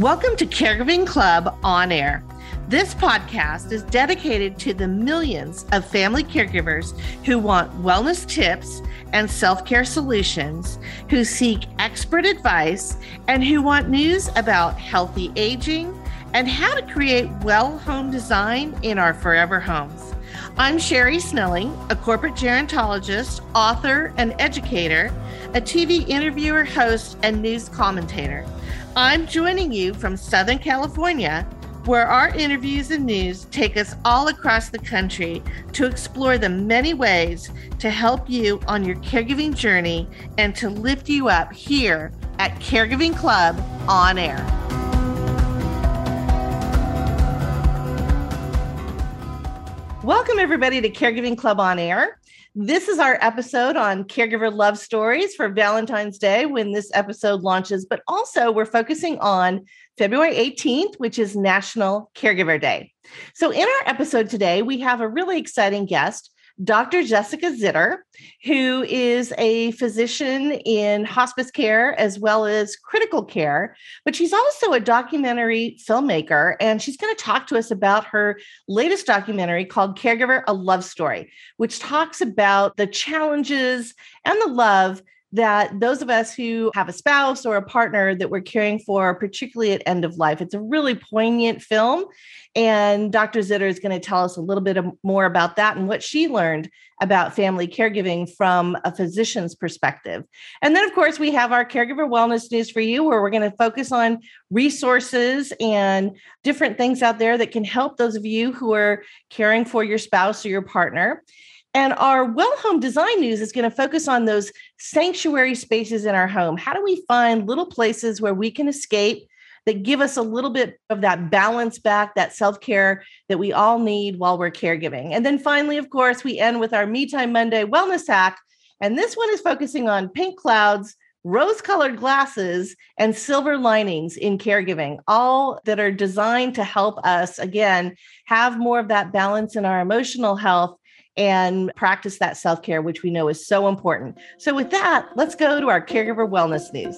Welcome to Caregiving Club On Air. This podcast is dedicated to the millions of family caregivers who want wellness tips and self care solutions, who seek expert advice, and who want news about healthy aging and how to create well home design in our forever homes. I'm Sherri Snelling, a corporate gerontologist, author, and educator, a TV interviewer, host, and news commentator. I'm joining you from Southern California, where our interviews and news take us all across the country to explore the many ways to help you on your caregiving journey and to lift you up here at Caregiving Club on air. Welcome, everybody, to Caregiving Club on Air. This is our episode on caregiver love stories for Valentine's Day when this episode launches, but also we're focusing on February 18th, which is National Caregiver Day. So, in our episode today, we have a really exciting guest. Dr. Jessica Zitter, who is a physician in hospice care as well as critical care, but she's also a documentary filmmaker. And she's going to talk to us about her latest documentary called Caregiver A Love Story, which talks about the challenges and the love that those of us who have a spouse or a partner that we're caring for, particularly at end of life, it's a really poignant film. And Dr. Zitter is going to tell us a little bit more about that and what she learned about family caregiving from a physician's perspective. And then, of course, we have our caregiver wellness news for you, where we're going to focus on resources and different things out there that can help those of you who are caring for your spouse or your partner. And our well home design news is going to focus on those sanctuary spaces in our home. How do we find little places where we can escape that give us a little bit of that balance back, that self care that we all need while we're caregiving? And then finally, of course, we end with our Me Time Monday wellness hack. And this one is focusing on pink clouds, rose colored glasses, and silver linings in caregiving, all that are designed to help us, again, have more of that balance in our emotional health and practice that self care, which we know is so important. So, with that, let's go to our caregiver wellness news.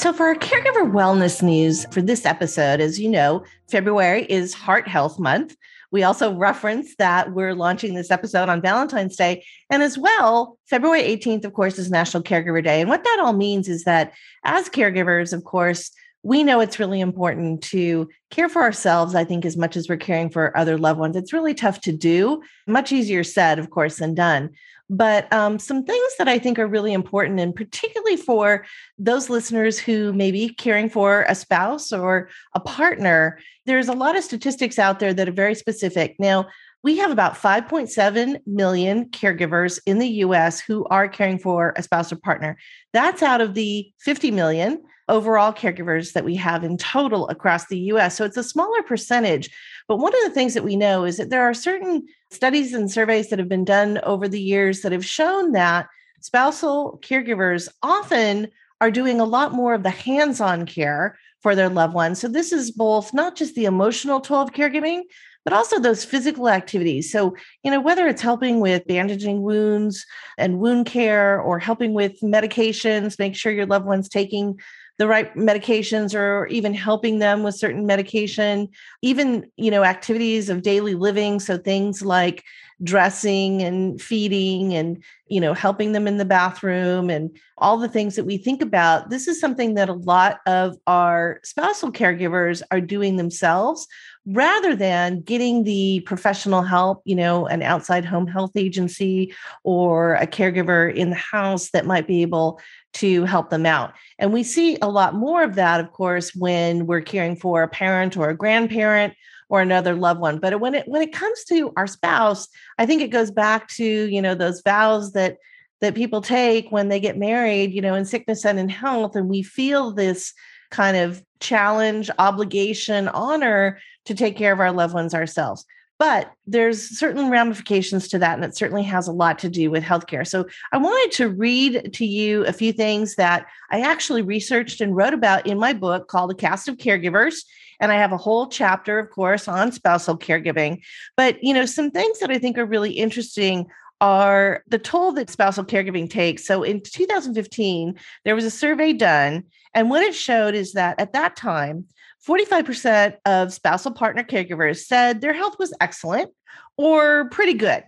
So, for our caregiver wellness news for this episode, as you know, February is Heart Health Month. We also reference that we're launching this episode on Valentine's Day. And as well, February 18th, of course, is National Caregiver Day. And what that all means is that as caregivers, of course, we know it's really important to care for ourselves, I think, as much as we're caring for other loved ones. It's really tough to do, much easier said, of course, than done. But um, some things that I think are really important, and particularly for those listeners who may be caring for a spouse or a partner, there's a lot of statistics out there that are very specific. Now, we have about 5.7 million caregivers in the US who are caring for a spouse or partner. That's out of the 50 million overall caregivers that we have in total across the US. So it's a smaller percentage. But one of the things that we know is that there are certain studies and surveys that have been done over the years that have shown that spousal caregivers often are doing a lot more of the hands on care for their loved ones. So this is both not just the emotional toll of caregiving, but also those physical activities. So, you know, whether it's helping with bandaging wounds and wound care or helping with medications, make sure your loved one's taking the right medications or even helping them with certain medication. Even you know activities of daily living so things like dressing and feeding and you know helping them in the bathroom and all the things that we think about this is something that a lot of our spousal caregivers are doing themselves rather than getting the professional help, you know, an outside home health agency or a caregiver in the house that might be able to help them out. And we see a lot more of that, of course, when we're caring for a parent or a grandparent or another loved one. But when it when it comes to our spouse, I think it goes back to, you know, those vows that that people take when they get married, you know, in sickness and in health. And we feel this kind of challenge, obligation, honor to take care of our loved ones ourselves. But there's certain ramifications to that, and it certainly has a lot to do with healthcare. So I wanted to read to you a few things that I actually researched and wrote about in my book called A Cast of Caregivers. And I have a whole chapter, of course, on spousal caregiving. But you know, some things that I think are really interesting are the toll that spousal caregiving takes. So in 2015, there was a survey done, and what it showed is that at that time, 45% of spousal partner caregivers said their health was excellent or pretty good.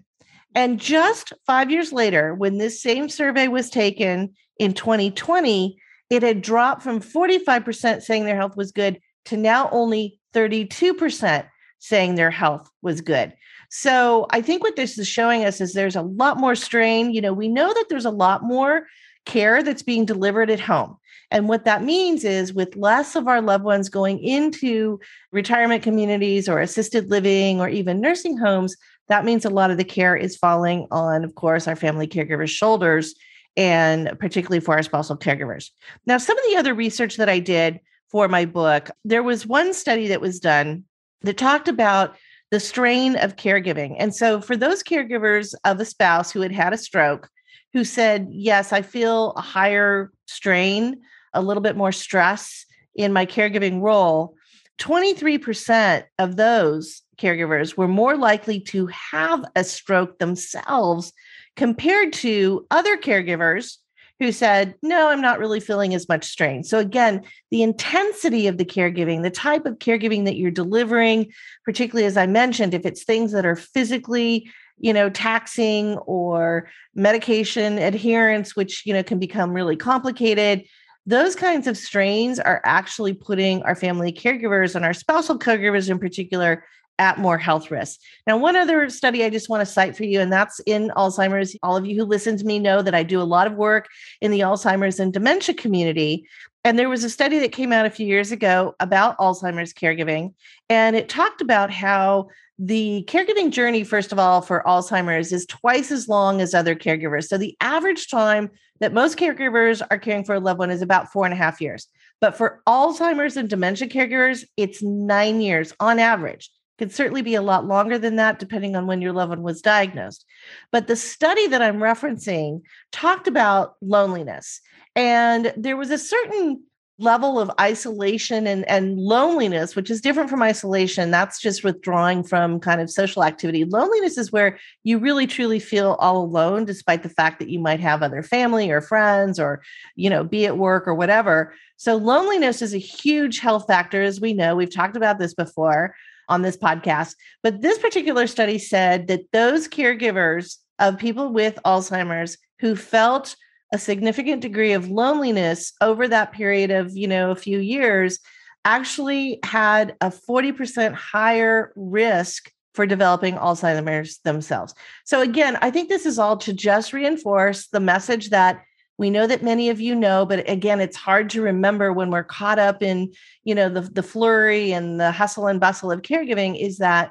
And just five years later, when this same survey was taken in 2020, it had dropped from 45% saying their health was good to now only 32% saying their health was good. So I think what this is showing us is there's a lot more strain. You know, we know that there's a lot more care that's being delivered at home. And what that means is with less of our loved ones going into retirement communities or assisted living or even nursing homes, that means a lot of the care is falling on, of course, our family caregivers' shoulders and particularly for our spousal caregivers. Now, some of the other research that I did for my book, there was one study that was done that talked about the strain of caregiving. And so, for those caregivers of a spouse who had had a stroke, who said, Yes, I feel a higher strain, a little bit more stress in my caregiving role, 23% of those caregivers were more likely to have a stroke themselves compared to other caregivers who said, No, I'm not really feeling as much strain. So, again, the intensity of the caregiving, the type of caregiving that you're delivering, particularly as I mentioned, if it's things that are physically you know taxing or medication adherence which you know can become really complicated those kinds of strains are actually putting our family caregivers and our spousal caregivers in particular at more health risk. Now, one other study I just want to cite for you, and that's in Alzheimer's. All of you who listen to me know that I do a lot of work in the Alzheimer's and dementia community. And there was a study that came out a few years ago about Alzheimer's caregiving, and it talked about how the caregiving journey, first of all, for Alzheimer's is twice as long as other caregivers. So the average time that most caregivers are caring for a loved one is about four and a half years. But for Alzheimer's and dementia caregivers, it's nine years on average. Could certainly be a lot longer than that depending on when your loved one was diagnosed. But the study that i'm referencing talked about loneliness. And there was a certain level of isolation and, and loneliness which is different from isolation that's just withdrawing from kind of social activity. Loneliness is where you really truly feel all alone despite the fact that you might have other family or friends or you know be at work or whatever. So loneliness is a huge health factor as we know. We've talked about this before on this podcast. But this particular study said that those caregivers of people with Alzheimer's who felt a significant degree of loneliness over that period of, you know, a few years actually had a 40% higher risk for developing Alzheimer's themselves. So again, I think this is all to just reinforce the message that we know that many of you know but again it's hard to remember when we're caught up in you know the, the flurry and the hustle and bustle of caregiving is that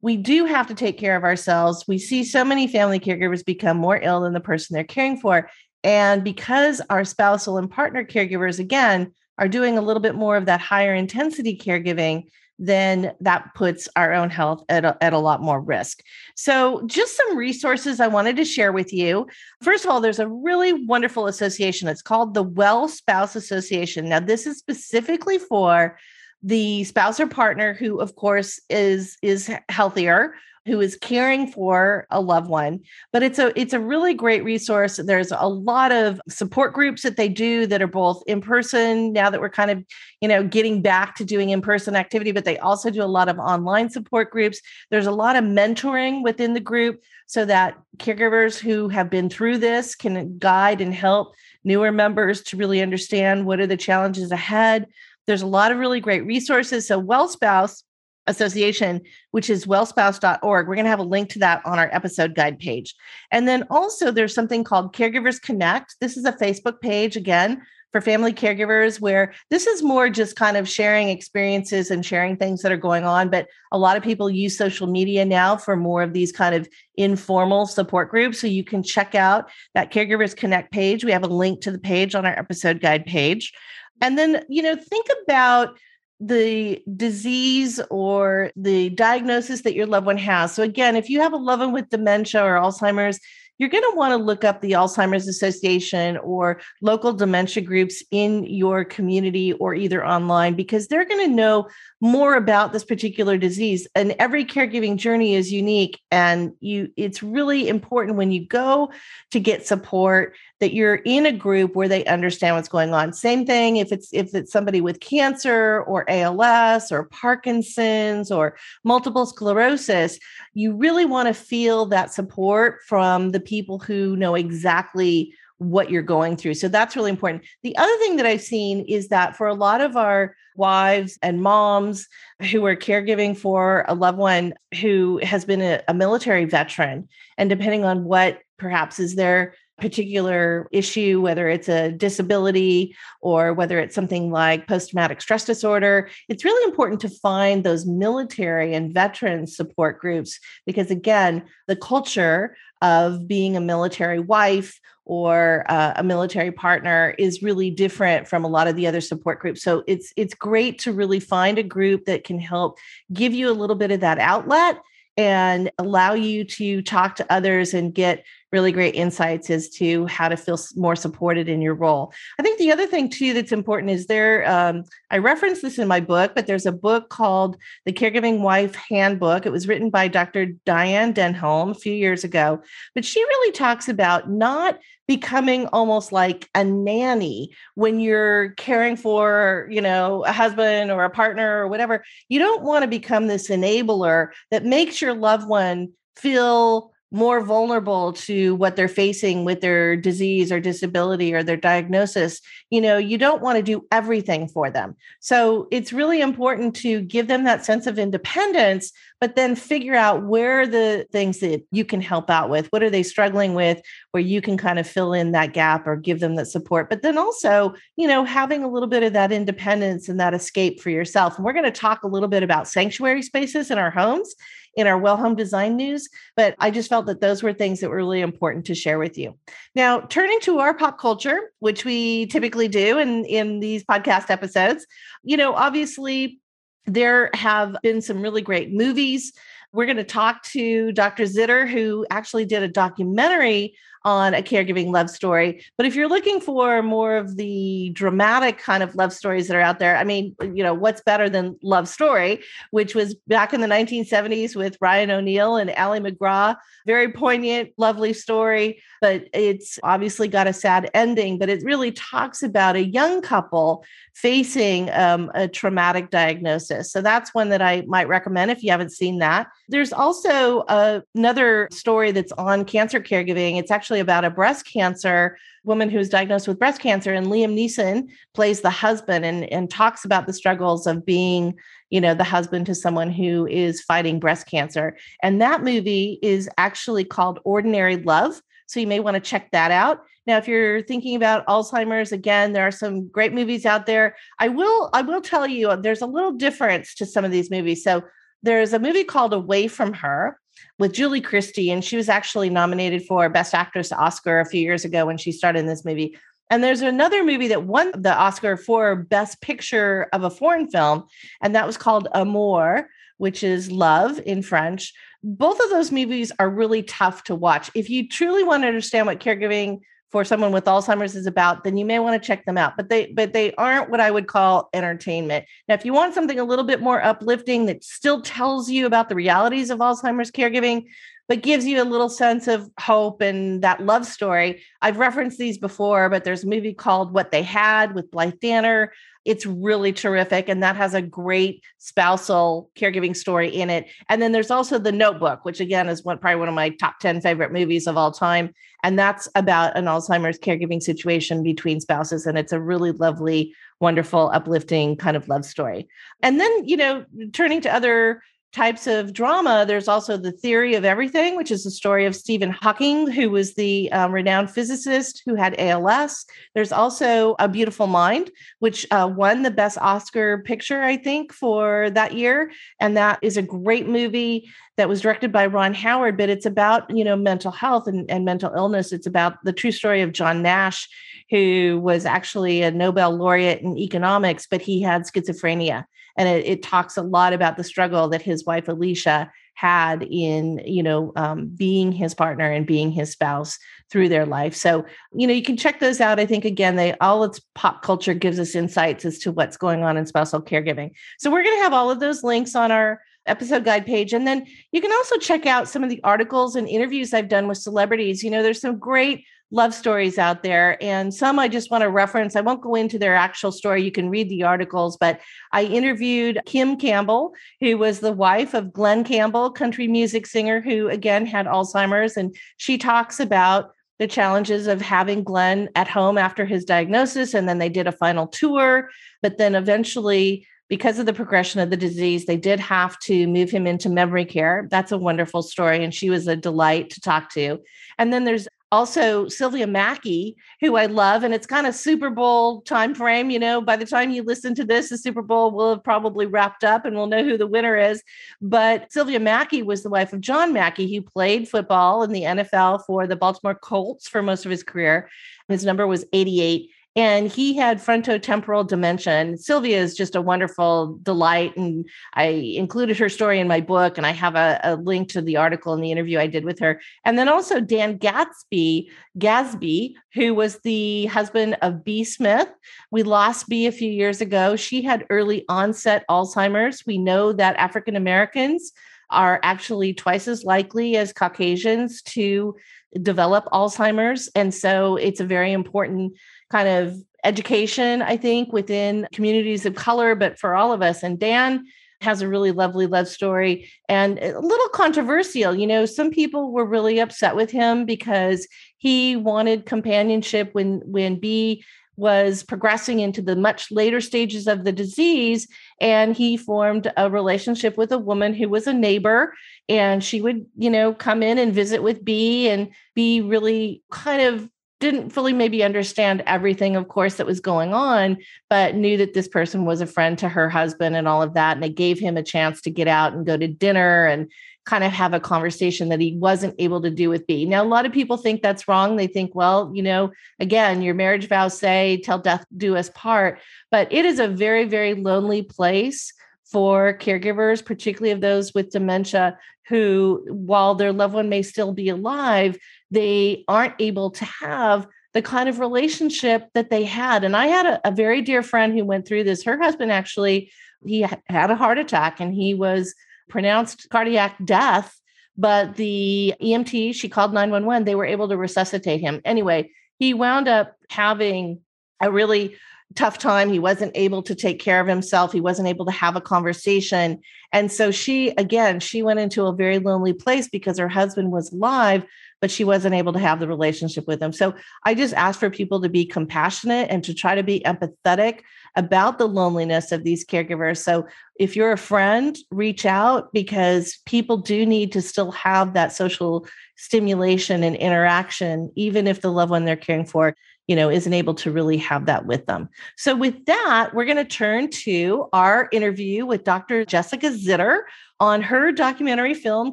we do have to take care of ourselves we see so many family caregivers become more ill than the person they're caring for and because our spousal and partner caregivers again are doing a little bit more of that higher intensity caregiving then that puts our own health at a, at a lot more risk. So, just some resources I wanted to share with you. First of all, there's a really wonderful association. It's called the Well Spouse Association. Now, this is specifically for the spouse or partner who, of course, is is healthier who is caring for a loved one but it's a it's a really great resource. There's a lot of support groups that they do that are both in person now that we're kind of you know getting back to doing in person activity but they also do a lot of online support groups. There's a lot of mentoring within the group so that caregivers who have been through this can guide and help newer members to really understand what are the challenges ahead. There's a lot of really great resources. So well spouse Association, which is wellspouse.org. We're going to have a link to that on our episode guide page. And then also there's something called Caregivers Connect. This is a Facebook page again for family caregivers where this is more just kind of sharing experiences and sharing things that are going on. But a lot of people use social media now for more of these kind of informal support groups. So you can check out that Caregivers Connect page. We have a link to the page on our episode guide page. And then, you know, think about the disease or the diagnosis that your loved one has. So, again, if you have a loved one with dementia or Alzheimer's, you're going to want to look up the Alzheimer's Association or local dementia groups in your community or either online because they're going to know more about this particular disease and every caregiving journey is unique and you it's really important when you go to get support that you're in a group where they understand what's going on same thing if it's if it's somebody with cancer or ALS or Parkinson's or multiple sclerosis you really want to feel that support from the people who know exactly what you're going through. So that's really important. The other thing that I've seen is that for a lot of our wives and moms who are caregiving for a loved one who has been a, a military veteran, and depending on what perhaps is their particular issue, whether it's a disability or whether it's something like post traumatic stress disorder, it's really important to find those military and veteran support groups because, again, the culture of being a military wife or uh, a military partner is really different from a lot of the other support groups. So it's it's great to really find a group that can help give you a little bit of that outlet and allow you to talk to others and get really great insights as to how to feel more supported in your role. I think the other thing too that's important is there. Um, I reference this in my book, but there's a book called The Caregiving Wife Handbook. It was written by Dr. Diane Denholm a few years ago, but she really talks about not becoming almost like a nanny when you're caring for you know a husband or a partner or whatever you don't want to become this enabler that makes your loved one feel more vulnerable to what they're facing with their disease or disability or their diagnosis you know you don't want to do everything for them. So it's really important to give them that sense of independence but then figure out where the things that you can help out with what are they struggling with where you can kind of fill in that gap or give them that support. But then also you know having a little bit of that independence and that escape for yourself. And we're going to talk a little bit about sanctuary spaces in our homes in our well home design news, but I just felt that those were things that were really important to share with you. Now, turning to our pop culture, which we typically do in, in these podcast episodes, you know, obviously there have been some really great movies. We're going to talk to Dr. Zitter, who actually did a documentary on a caregiving love story. But if you're looking for more of the dramatic kind of love stories that are out there, I mean, you know, what's better than Love Story, which was back in the 1970s with Ryan O'Neal and Ali MacGraw. Very poignant, lovely story, but it's obviously got a sad ending. But it really talks about a young couple facing um, a traumatic diagnosis. So that's one that I might recommend if you haven't seen that. There's also uh, another story that's on cancer caregiving. It's actually actually about a breast cancer woman who's diagnosed with breast cancer and Liam Neeson plays the husband and, and talks about the struggles of being you know the husband to someone who is fighting breast cancer. And that movie is actually called ordinary love so you may want to check that out. Now if you're thinking about alzheimer's again there are some great movies out there. I will i will tell you there's a little difference to some of these movies. So there's a movie called away from her with Julie Christie, and she was actually nominated for Best Actress Oscar a few years ago when she starred in this movie. And there's another movie that won the Oscar for Best Picture of a Foreign Film, and that was called Amour, which is love in French. Both of those movies are really tough to watch. If you truly want to understand what caregiving for someone with Alzheimer's is about, then you may want to check them out. But they but they aren't what I would call entertainment. Now, if you want something a little bit more uplifting that still tells you about the realities of Alzheimer's caregiving, but gives you a little sense of hope and that love story. I've referenced these before, but there's a movie called What They Had with Blythe Danner. It's really terrific. And that has a great spousal caregiving story in it. And then there's also The Notebook, which again is one, probably one of my top 10 favorite movies of all time. And that's about an Alzheimer's caregiving situation between spouses. And it's a really lovely, wonderful, uplifting kind of love story. And then, you know, turning to other types of drama, there's also the theory of everything, which is the story of Stephen Hawking, who was the um, renowned physicist who had ALS. There's also A Beautiful Mind, which uh, won the best Oscar picture, I think, for that year. And that is a great movie that was directed by Ron Howard, but it's about, you know, mental health and, and mental illness. It's about the true story of John Nash, who was actually a Nobel laureate in economics, but he had schizophrenia and it, it talks a lot about the struggle that his wife Alicia had in you know um, being his partner and being his spouse through their life. So you know you can check those out. I think again they all its pop culture gives us insights as to what's going on in spousal caregiving. So we're going to have all of those links on our episode guide page. And then you can also check out some of the articles and interviews i've done with celebrities. You know there's some great love stories out there. And some I just want to reference. I won't go into their actual story. You can read the articles, but I interviewed Kim Campbell, who was the wife of Glen Campbell, country music singer, who again had Alzheimer's. And she talks about the challenges of having Glen at home after his diagnosis. And then they did a final tour, but then eventually because of the progression of the disease, they did have to move him into memory care. That's a wonderful story. And she was a delight to talk to. And then there's also Sylvia Mackey, who I love, and it's kind of Super Bowl time frame. You know, by the time you listen to this, the Super Bowl will have probably wrapped up, and we'll know who the winner is. But Sylvia Mackey was the wife of John Mackey, who played football in the NFL for the Baltimore Colts for most of his career. His number was 88 and he had frontotemporal dementia. And Sylvia is just a wonderful delight. And I included her story in my book, and I have a, a link to the article and the interview I did with her. And then also Dan Gatsby, Gadsby, who was the husband of B. Smith. We lost B a few years ago. She had early onset Alzheimer's. We know that African Americans are actually twice as likely as Caucasians to develop Alzheimer's. And so it's a very important kind of education, I think, within communities of color, but for all of us. And Dan has a really lovely love story and a little controversial. You know, some people were really upset with him because he wanted companionship when when B was progressing into the much later stages of the disease and he formed a relationship with a woman who was a neighbor and she would you know come in and visit with b and be really kind of didn't fully maybe understand everything, of course, that was going on, but knew that this person was a friend to her husband and all of that. And it gave him a chance to get out and go to dinner and kind of have a conversation that he wasn't able to do with B. Now, a lot of people think that's wrong. They think, well, you know, again, your marriage vows say, till death do us part. But it is a very, very lonely place for caregivers, particularly of those with dementia, who, while their loved one may still be alive, they aren't able to have the kind of relationship that they had. And I had a, a very dear friend who went through this. Her husband actually, he had a heart attack and he was pronounced cardiac death. But the EMT, she called 911, they were able to resuscitate him. Anyway, he wound up having a really tough time. He wasn't able to take care of himself. He wasn't able to have a conversation. And so she, again, she went into a very lonely place because her husband was alive, but she wasn't able to have the relationship with him. So I just ask for people to be compassionate and to try to be empathetic about the loneliness of these caregivers. So if you're a friend, reach out because people do need to still have that social stimulation and interaction, even if the loved one they're caring for you know, isn't able to really have that with them. So, with that, we're going to turn to our interview with Dr. Jessica Zitter on her documentary film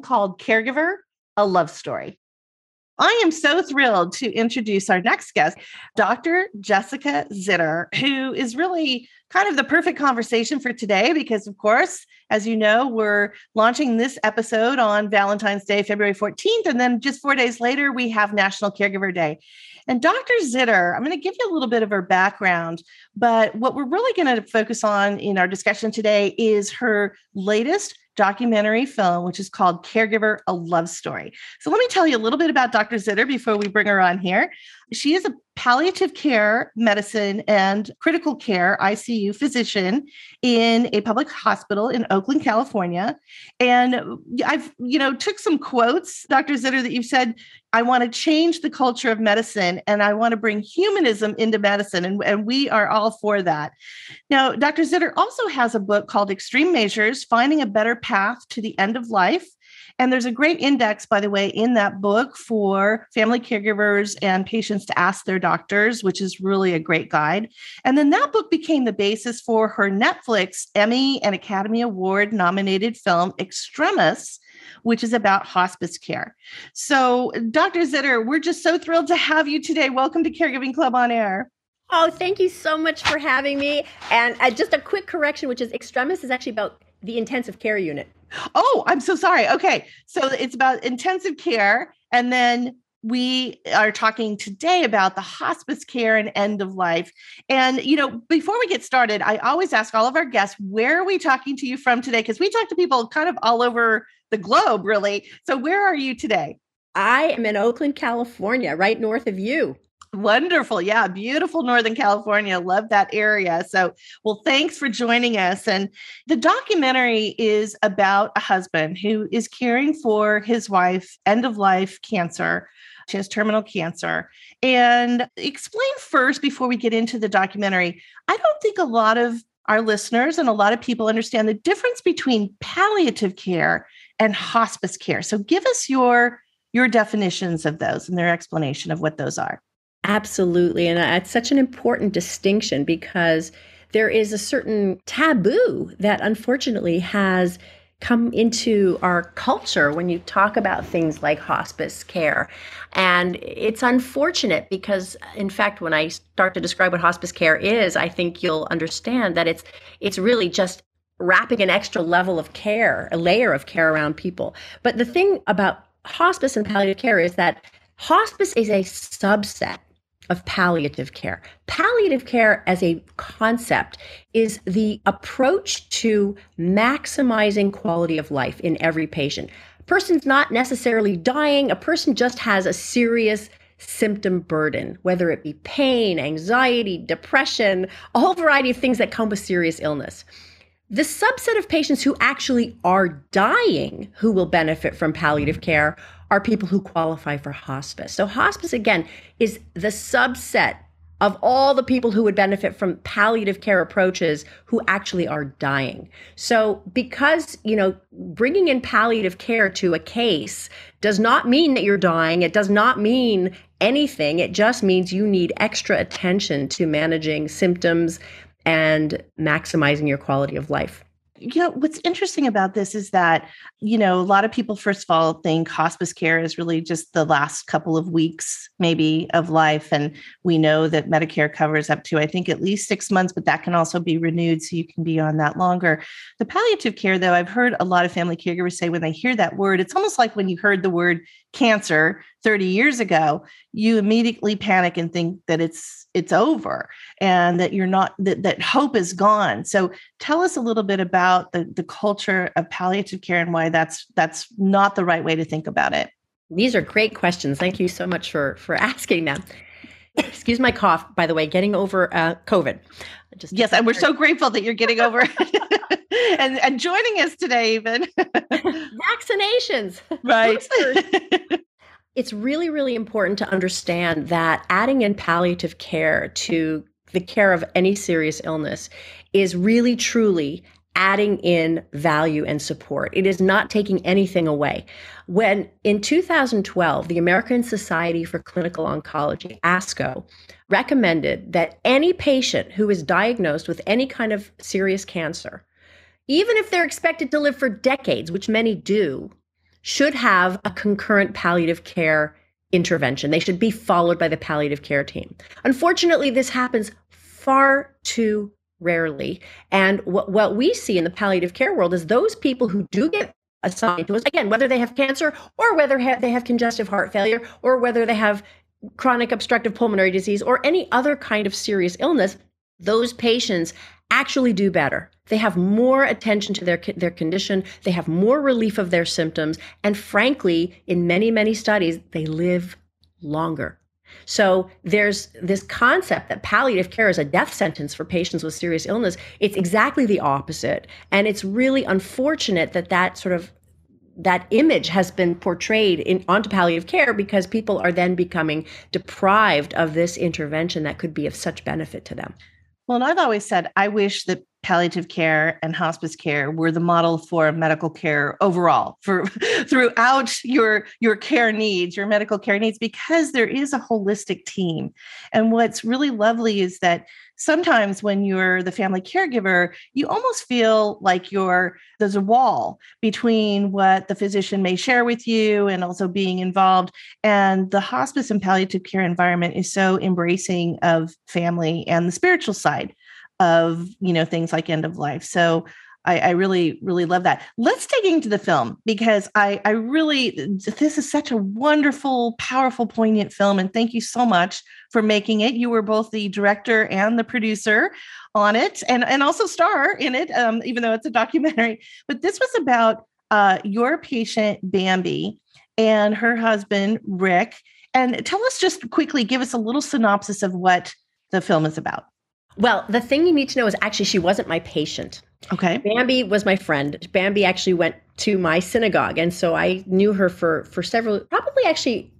called Caregiver A Love Story. I am so thrilled to introduce our next guest, Dr. Jessica Zitter, who is really kind of the perfect conversation for today because, of course, as you know, we're launching this episode on Valentine's Day, February 14th. And then just four days later, we have National Caregiver Day. And Dr. Zitter, I'm going to give you a little bit of her background, but what we're really going to focus on in our discussion today is her latest documentary film, which is called Caregiver A Love Story. So let me tell you a little bit about Dr. Zitter before we bring her on here. She is a palliative care medicine and critical care ICU physician in a public hospital in Oakland, California. And I've, you know, took some quotes, Dr. Zitter, that you've said, I want to change the culture of medicine and I want to bring humanism into medicine. And, and we are all for that. Now, Dr. Zitter also has a book called Extreme Measures Finding a Better Path to the End of Life. And there's a great index, by the way, in that book for family caregivers and patients to ask their doctors, which is really a great guide. And then that book became the basis for her Netflix Emmy and Academy Award nominated film, Extremis which is about hospice care. So, Dr. Zitter, we're just so thrilled to have you today. Welcome to Caregiving Club on Air. Oh, thank you so much for having me. And uh, just a quick correction, which is extremis is actually about the intensive care unit. Oh, I'm so sorry. Okay. So it's about intensive care. And then we are talking today about the hospice care and end of life. And, you know, before we get started, I always ask all of our guests, where are we talking to you from today? Because we talk to people kind of all over the globe, really. So, where are you today? I am in Oakland, California, right north of you. Wonderful. Yeah. Beautiful Northern California. Love that area. So, well, thanks for joining us. And the documentary is about a husband who is caring for his wife, end of life cancer. She has terminal cancer. And explain first before we get into the documentary. I don't think a lot of our listeners and a lot of people understand the difference between palliative care and hospice care. So, give us your your definitions of those and their explanation of what those are. Absolutely. And uh, it's such an important distinction because there is a certain taboo that unfortunately has come into our culture when you talk about things like hospice care. And it's unfortunate because in fact when I start to describe what hospice care is, I think you'll understand that it's it's really just wrapping an extra level of care, a layer of care around people. But the thing about hospice and palliative care is that hospice is a subset of palliative care. Palliative care as a concept is the approach to maximizing quality of life in every patient. A person's not necessarily dying, a person just has a serious symptom burden, whether it be pain, anxiety, depression, a whole variety of things that come with serious illness. The subset of patients who actually are dying who will benefit from palliative care are people who qualify for hospice. So, hospice, again, is the subset of all the people who would benefit from palliative care approaches who actually are dying. So, because, you know, bringing in palliative care to a case does not mean that you're dying, it does not mean anything. It just means you need extra attention to managing symptoms and maximizing your quality of life. You know, what's interesting about this is that, you know, a lot of people, first of all, think hospice care is really just the last couple of weeks, maybe, of life. And we know that Medicare covers up to, I think, at least six months, but that can also be renewed. So you can be on that longer. The palliative care, though, I've heard a lot of family caregivers say when they hear that word, it's almost like when you heard the word cancer 30 years ago, you immediately panic and think that it's it's over and that you're not that, that hope is gone. So tell us a little bit about the, the culture of palliative care and why that's that's not the right way to think about it. These are great questions. Thank you so much for for asking them. Excuse my cough by the way getting over uh, covid just yes and we're so grateful that you're getting over it and and joining us today even. Vaccinations. Right. It's really, really important to understand that adding in palliative care to the care of any serious illness is really, truly adding in value and support. It is not taking anything away. When in 2012, the American Society for Clinical Oncology, ASCO, recommended that any patient who is diagnosed with any kind of serious cancer, even if they're expected to live for decades, which many do, should have a concurrent palliative care intervention. They should be followed by the palliative care team. Unfortunately, this happens far too rarely. And what, what we see in the palliative care world is those people who do get assigned to us, again, whether they have cancer or whether they have congestive heart failure or whether they have chronic obstructive pulmonary disease or any other kind of serious illness, those patients actually do better. They have more attention to their their condition, they have more relief of their symptoms, and frankly, in many many studies, they live longer. So there's this concept that palliative care is a death sentence for patients with serious illness. It's exactly the opposite, and it's really unfortunate that that sort of that image has been portrayed in, onto palliative care because people are then becoming deprived of this intervention that could be of such benefit to them. Well, and I've always said I wish that palliative care and hospice care were the model for medical care overall for throughout your your care needs your medical care needs because there is a holistic team. And what's really lovely is that sometimes when you're the family caregiver you almost feel like you're there's a wall between what the physician may share with you and also being involved. And the hospice and palliative care environment is so embracing of family and the spiritual side of you know things like end of life. So I, I, really really love that. Let's dig into the film because i i really this is such a wonderful powerful poignant film and thank you so much for making it. You were both the director and the producer on it and and also star in it um, even though it's a documentary. But this was about uh, your patient bambi and her husband rick. And tell us just quickly give us a little synopsis of what the film is about well, the thing you need to know is actually she wasn't my patient. Okay. Bambi was my friend. Bambi actually went to my synagogue and so I knew her for for several probably actually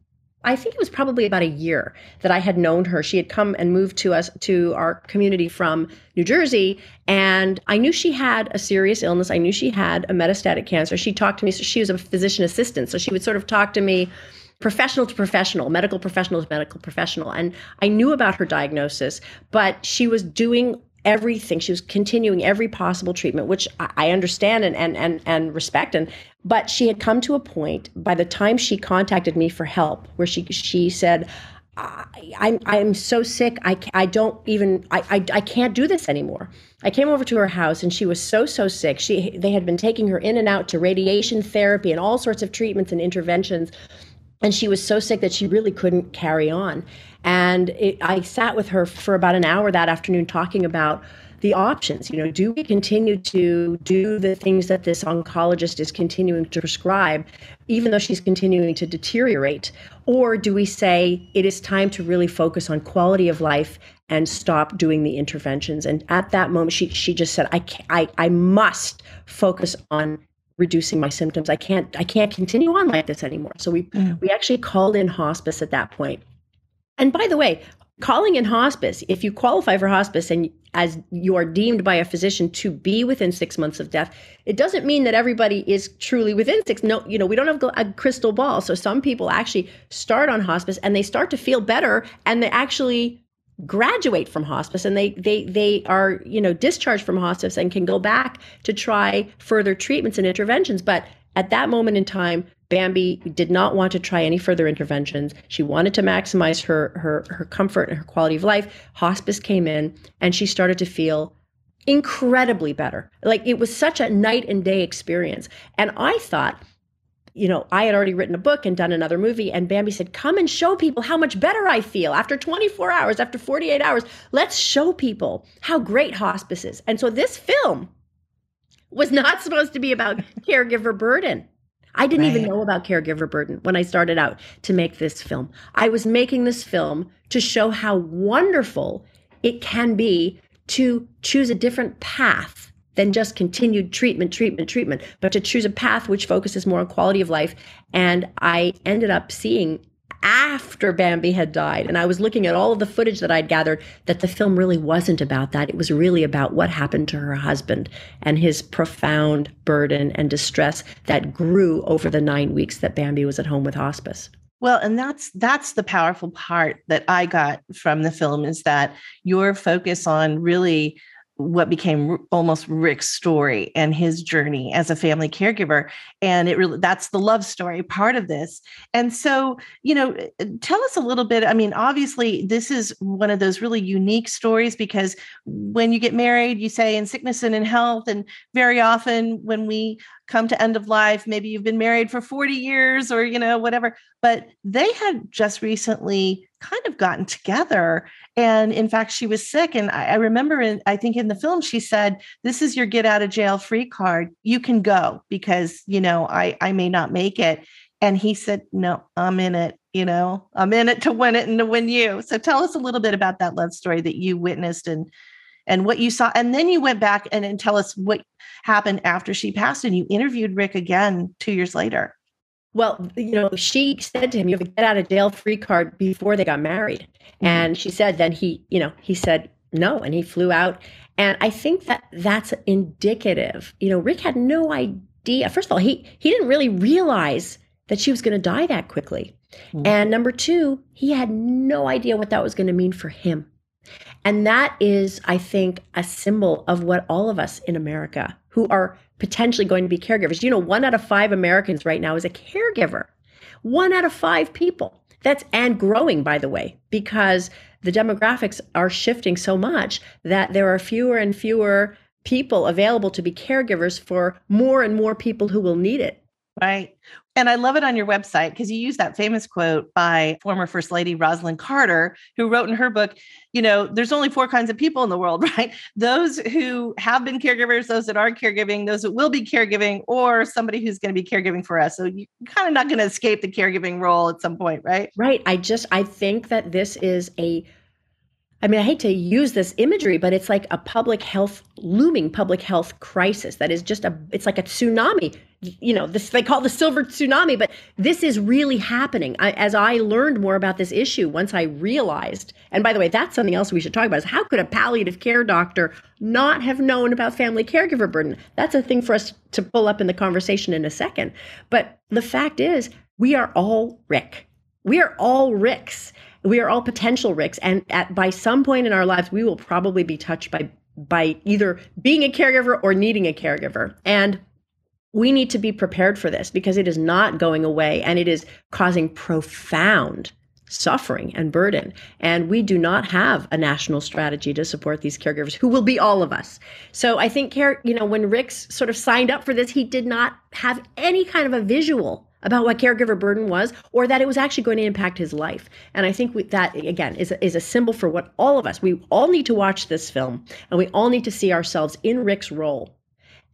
I think it was probably about a year that I had known her. She had come and moved to us to our community from New Jersey and I knew she had a serious illness. I knew she had a metastatic cancer. She talked to me so she was a physician assistant. So she would sort of talk to me professional to professional, medical professional to medical professional. And I knew about her diagnosis, but she was doing everything. She was continuing every possible treatment, which I understand and and and, and respect. And but she had come to a point by the time she contacted me for help, where she she said. I, I'm I'm so sick. I, I don't even I, I I can't do this anymore. I came over to her house and she was so so sick. She they had been taking her in and out to radiation therapy and all sorts of treatments and interventions and she was so sick that she really couldn't carry on. And it, I sat with her for about an hour that afternoon talking about the options. You know, do we continue to do the things that this oncologist is continuing to prescribe, even though she's continuing to deteriorate? Or do we say it is time to really focus on quality of life and stop doing the interventions? And at that moment, she she just said, I I, I must focus on reducing my symptoms. I can't I can't continue on like this anymore. So we mm. we actually called in hospice at that point. And by the way, calling in hospice, if you qualify for hospice and as you are deemed by a physician to be within six months of death, it doesn't mean that everybody is truly within six. No, you know, we don't have a crystal ball. So some people actually start on hospice and they start to feel better and they actually graduate from hospice and they they they are you know discharged from hospice and can go back to try further treatments and interventions but at that moment in time Bambi did not want to try any further interventions. She wanted to maximize her her her comfort and her quality of life. Hospice came in and she started to feel incredibly better. Like it was such a night and day experience. And I thought you know, I had already written a book and done another movie. And Bambi said, Come and show people how much better I feel after 24 hours, after 48 hours. Let's show people how great hospice is. And so this film was not supposed to be about caregiver burden. I didn't right. even know about caregiver burden when I started out to make this film. I was making this film to show how wonderful it can be to choose a different path than just continued treatment, treatment, treatment, but to choose a path which focuses more on quality of life. And I ended up seeing after Bambi had died, and I was looking at all of the footage that I'd gathered, that the film really wasn't about that. It was really about what happened to her husband and his profound burden and distress that grew over the nine weeks that Bambi was at home with hospice. Well, and that's that's the powerful part that I got from the film is that your focus on really what became almost Rick's story and his journey as a family caregiver. And it really, that's the love story part of this. And so, you know, uh, tell us a little bit. I mean, obviously, this is one of those really unique stories because when you get married, you say in sickness and in health. And very often when we come to end of life, maybe you've been married for 40 years or, you know, whatever, but they had just recently kind of gotten together. And in fact, she was sick. And I, I remember, in, I think in the film, she said, This is your get out of jail free card. You can go because, you know, I, I may not make it. And he said, No, I'm in it. You know, I'm in it to win it and to win you. So tell us a little bit about that love story that you witnessed and and what you saw. And then you went back and, and tell us what happened after she passed and you interviewed Rick again two years later. Well, you know, she said to him, You have a get out of jail free card before they got married. Mm-hmm. And she said, then he, you know, he said no. And he flew out And I think that that's indicative. You know, Rick had no idea. First of all, he he didn't really realize that she was going to die that quickly. Mm-hmm. And number 2, he had no idea what that was going to mean for him. And that is, I think, a symbol of what all of us in America who are potentially going to be caregivers. You know, one out of five Americans right now is a caregiver. One out of five people. That's and growing, by the way, because the demographics are shifting so much that there are fewer and fewer people available to be caregivers for more and more people who will need it. Right. And I love it on your website because you use that famous quote by former First Lady Rosalynn Carter, who wrote in her book, you know, there's only four kinds of people in the world, right? Those who have been caregivers, those that are caregiving, those that will be caregiving, or somebody who's going to be caregiving for us. So you're kind of not going to escape the caregiving role at some point, right? Right. I just, I think that this is a I mean, I hate to use this imagery, but it's like a public health, looming public health crisis that is just a, it's like a tsunami. You know, this they call the silver tsunami, but this is really happening. I, as I learned more about this issue, once I realized, and by the way, that's something else we should talk about is how could a palliative care doctor not have known about family caregiver burden? That's a thing for us to pull up in the conversation in a second. But the fact is, we are all Rick. We are all Ricks we are all potential Ricks. And at by some point in our lives, we will probably be touched by by either being a caregiver or needing a caregiver. And we need to be prepared for this because it is not going away and it is causing profound suffering and burden. And we do not have a national strategy to support these caregivers who will be all of us. So I think care, you know, when Rick's sort of signed up for this, he did not have any kind of a visual about what caregiver burden was or that it was actually going to impact his life. And I think we, that, again, is is a symbol for what all of us, we all need to watch this film and we all need to see ourselves in Rick's role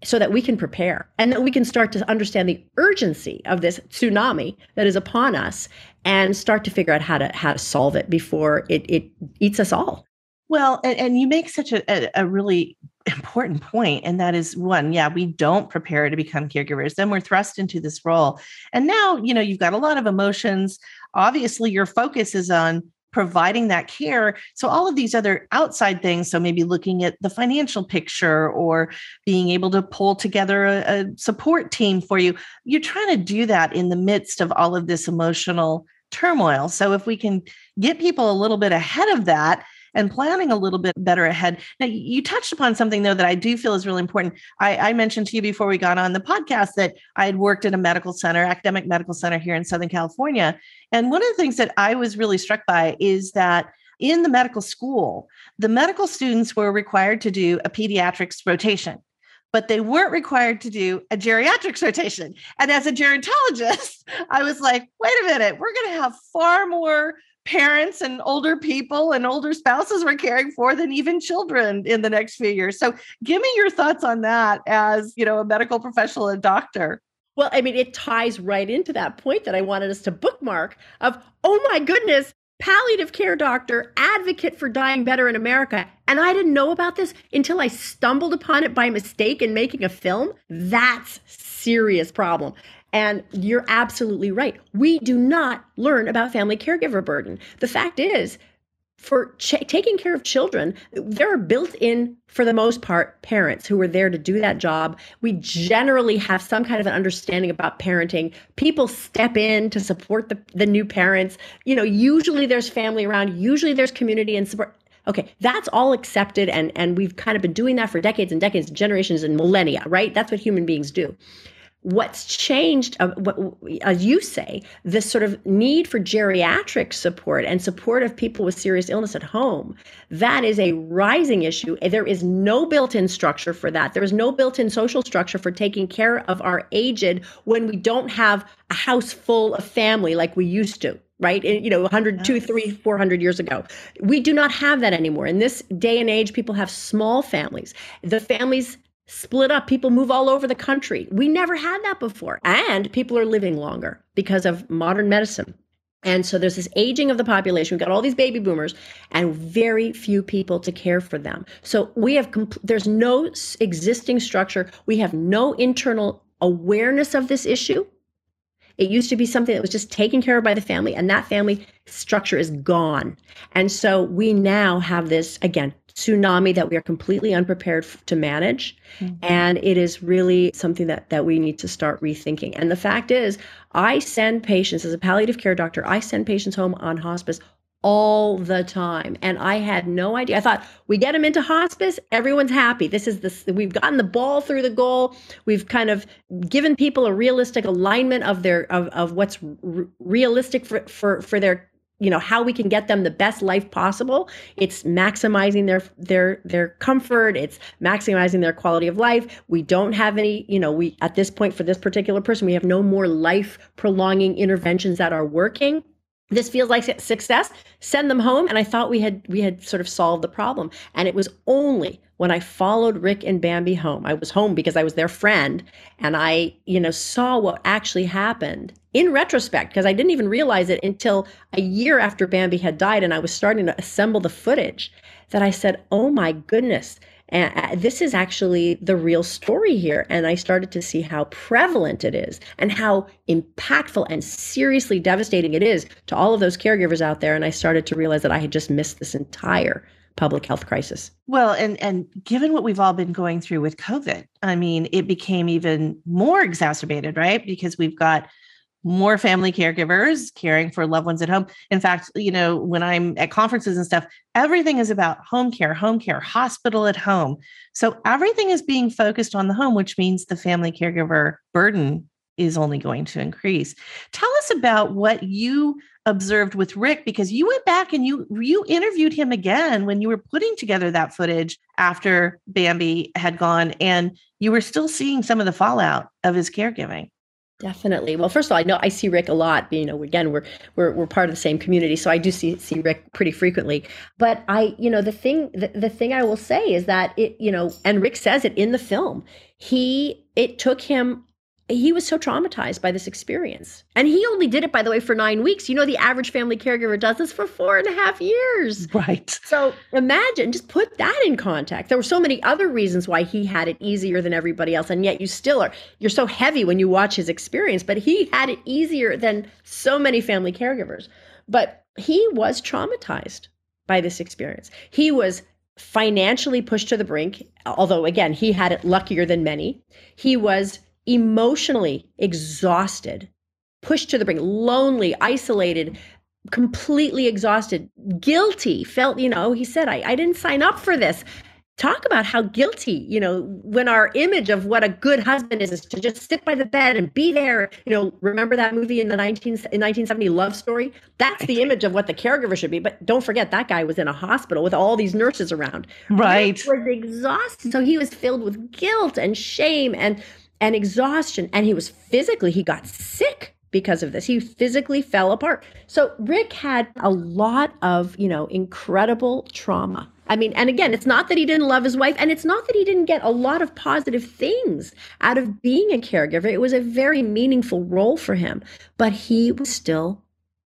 so that we can prepare and that we can start to understand the urgency of this tsunami that is upon us and start to figure out how to how to solve it before it, it eats us all. Well, and, and you make such a, a, a really important point and that is one yeah we don't prepare to become caregivers then we're thrust into this role. And now you know you've got a lot of emotions. Obviously your focus is on providing that care. So all of these other outside things so maybe looking at the financial picture or being able to pull together a, a support team for you you're trying to do that in the midst of all of this emotional turmoil. So if we can get people a little bit ahead of that and planning a little bit better ahead. Now, you touched upon something though that I do feel is really important. I, I mentioned to you before we got on the podcast that I had worked at a medical center, academic medical center here in Southern California. And one of the things that I was really struck by is that in the medical school, the medical students were required to do a pediatrics rotation but they weren't required to do a geriatrics rotation. And as a gerontologist, I was like, wait a minute, we're going to have far more parents and older people and older spouses we're caring for than even children in the next few years. So give me your thoughts on that as, you know, a medical professional and doctor. Well, I mean, it ties right into that point that I wanted us to bookmark of, oh my goodness, palliative care doctor, advocate for dying better in America. And I didn't know about this until I stumbled upon it by mistake in making a film. That's serious problem. And you're absolutely right. We do not learn about family caregiver burden. The fact is, for ch- taking care of children, there are built in, for the most part, parents who are there to do that job. We generally have some kind of an understanding about parenting. People step in to support the, the new parents. You know, usually there's family around, usually there's community and support. Okay, that's all accepted, and, and we've kind of been doing that for decades and decades, generations and millennia, right? That's what human beings do what's changed, uh, what, as you say, this sort of need for geriatric support and support of people with serious illness at home, that is a rising issue. There is no built in structure for that. There is no built in social structure for taking care of our aged when we don't have a house full of family like we used to right? You know 100 2 3 400 years ago. We do not have that anymore. In this day and age people have small families. The families split up. People move all over the country. We never had that before. And people are living longer because of modern medicine. And so there's this aging of the population. We've got all these baby boomers and very few people to care for them. So we have, compl- there's no existing structure. We have no internal awareness of this issue. It used to be something that was just taken care of by the family, and that family structure is gone. And so we now have this, again, tsunami that we are completely unprepared to manage. Mm-hmm. And it is really something that, that we need to start rethinking. And the fact is, I send patients, as a palliative care doctor, I send patients home on hospice all the time. And I had no idea. I thought we get them into hospice, everyone's happy. This is this we've gotten the ball through the goal. We've kind of given people a realistic alignment of their of, of what's r- realistic for, for for their you know how we can get them the best life possible. It's maximizing their their their comfort. It's maximizing their quality of life. We don't have any you know we at this point for this particular person we have no more life prolonging interventions that are working. This feels like success. Send them home. And i thought we had we had sort of solved the problem. And it was only when i followed rick and bambi home i was home because i was their friend and i you know saw what actually happened in retrospect because i didn't even realize it until a year after bambi had died and i was starting to assemble the footage that i said oh my goodness and this is actually the real story here. And I started to see how prevalent it is and how impactful and seriously devastating it is to all of those caregivers out there. And I started to realize that I had just missed this entire public health crisis. Well, and and given what we've all been going through with COVID, I mean, it became even more exacerbated, right? Because we've got more family caregivers caring for loved ones at home. In fact, you know, when I'm at conferences and stuff, everything is about home care, home care, hospital at home. So everything is being focused on the home, which means the family caregiver burden is only going to increase. Tell us about what you observed with Rick because you went back and you you interviewed him again when you were putting together that footage after Bambi had gone and you were still seeing some of the fallout of his caregiving. Definitely. Well, first of all, I know I see Rick a lot. You know, again, we're we're we're part of the same community, so I do see see Rick pretty frequently. But I, you know, the thing the, the thing I will say is that it, you know, and Rick says it in the film. He it took him he was so traumatized by this experience. And he only did it, by the way, for nine weeks. You know, the average family caregiver does this for four and a half years. Right. So imagine, just put that in context. There were so many other reasons why he had it easier than everybody else. And yet you still are, you're so heavy when you watch his experience, but he had it easier than so many family caregivers. But he was traumatized by this experience. He was financially pushed to the brink, although, again, he had it luckier than many. He was emotionally exhausted, pushed to the brink, lonely, isolated, completely exhausted, guilty, felt, you know, he said, I, I didn't sign up for this. Talk about how guilty, you know, when our image of what a good husband is is to just sit by the bed and be there. You know, remember that movie in the 19, in 1970 Love Story? That's the image of what the caregiver should be. But don't forget, that guy was in a hospital with all these nurses around. Right. He was exhausted. So he was filled with guilt and shame and and exhaustion. And he was physically, he got sick because of this. He physically fell apart. So Rick had a lot of, you know, incredible trauma. I mean, and again, it's not that he didn't love his wife, and it's not that he didn't get a lot of positive things out of being a caregiver. It was a very meaningful role for him, but he was still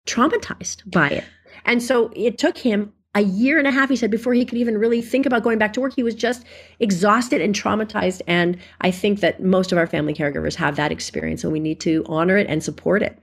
traumatized by it. And so it took him a year and a half, he said, before he could even really think about going back to work. He was just exhausted and traumatized. And I think that most of our family caregivers have that experience, and we need to honor it and support it.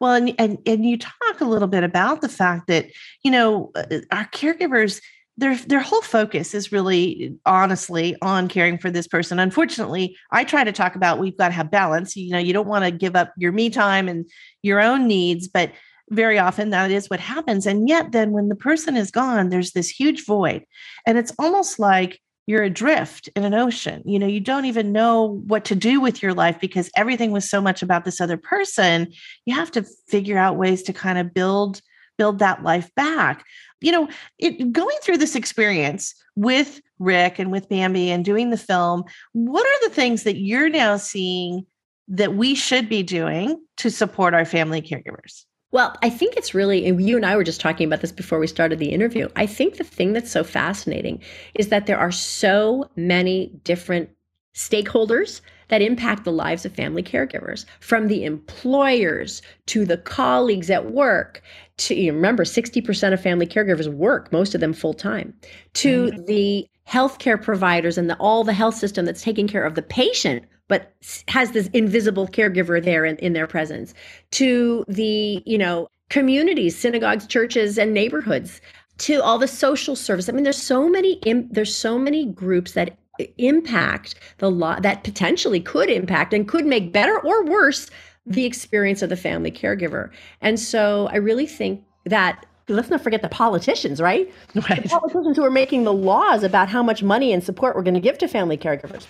Well, and, and, and you talk a little bit about the fact that, you know, uh, our caregivers, their their whole focus is really honestly on caring for this person unfortunately i try to talk about we've got to have balance you know you don't want to give up your me time and your own needs but very often that is what happens. And yet, then when the person is gone, there's this huge void. And it's almost like you're adrift in an ocean. You know, you don't even know what to do with your life because everything was so much about this other person. You have to figure out ways to kind of build build that life back. You know, it, going through this experience with Rick and with Bambi and doing the film, what are the things that you're now seeing that we should be doing to support our family caregivers? Well, I think it's really, and you and I were just talking about this before we started the interview. I think the thing that's so fascinating is that there are so many different stakeholders that impact the lives of family caregivers from the employers to the colleagues at work to you remember 60% of family caregivers work most of them full time to mm-hmm. the healthcare providers and the, all the health system that's taking care of the patient but has this invisible caregiver there in, in their presence, to the, you know, communities, synagogues, churches, and neighborhoods, to all the social service. I mean, there's so many there's so many groups that uh, impact the law that potentially could impact and could make better or worse the experience of the family caregiver. And so I really think that let's not forget the politicians, right? right? The politicians who are making the laws about how much money and support we're going to give to family caregivers.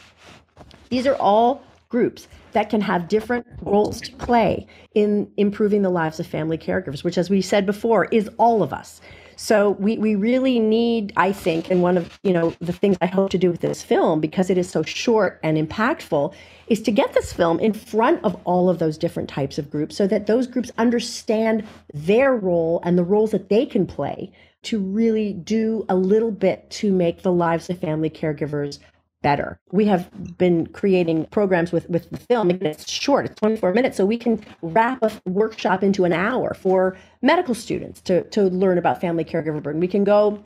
These are all groups that can have different roles to play in improving the lives of family caregivers, which, as we said before, is all of us. So we, we really need, I think, and one of you know the things I hope to do with this film, because it is so short and impactful, is to get this film in front of all of those different types of groups so that those groups understand their role and the roles that they can play to really do a little bit to make the lives of family caregivers better. We have been creating programs with, with the film. and it's short, it's 24 minutes, so we can wrap a workshop into an hour for medical students to, to learn about family caregiver burden. We can go,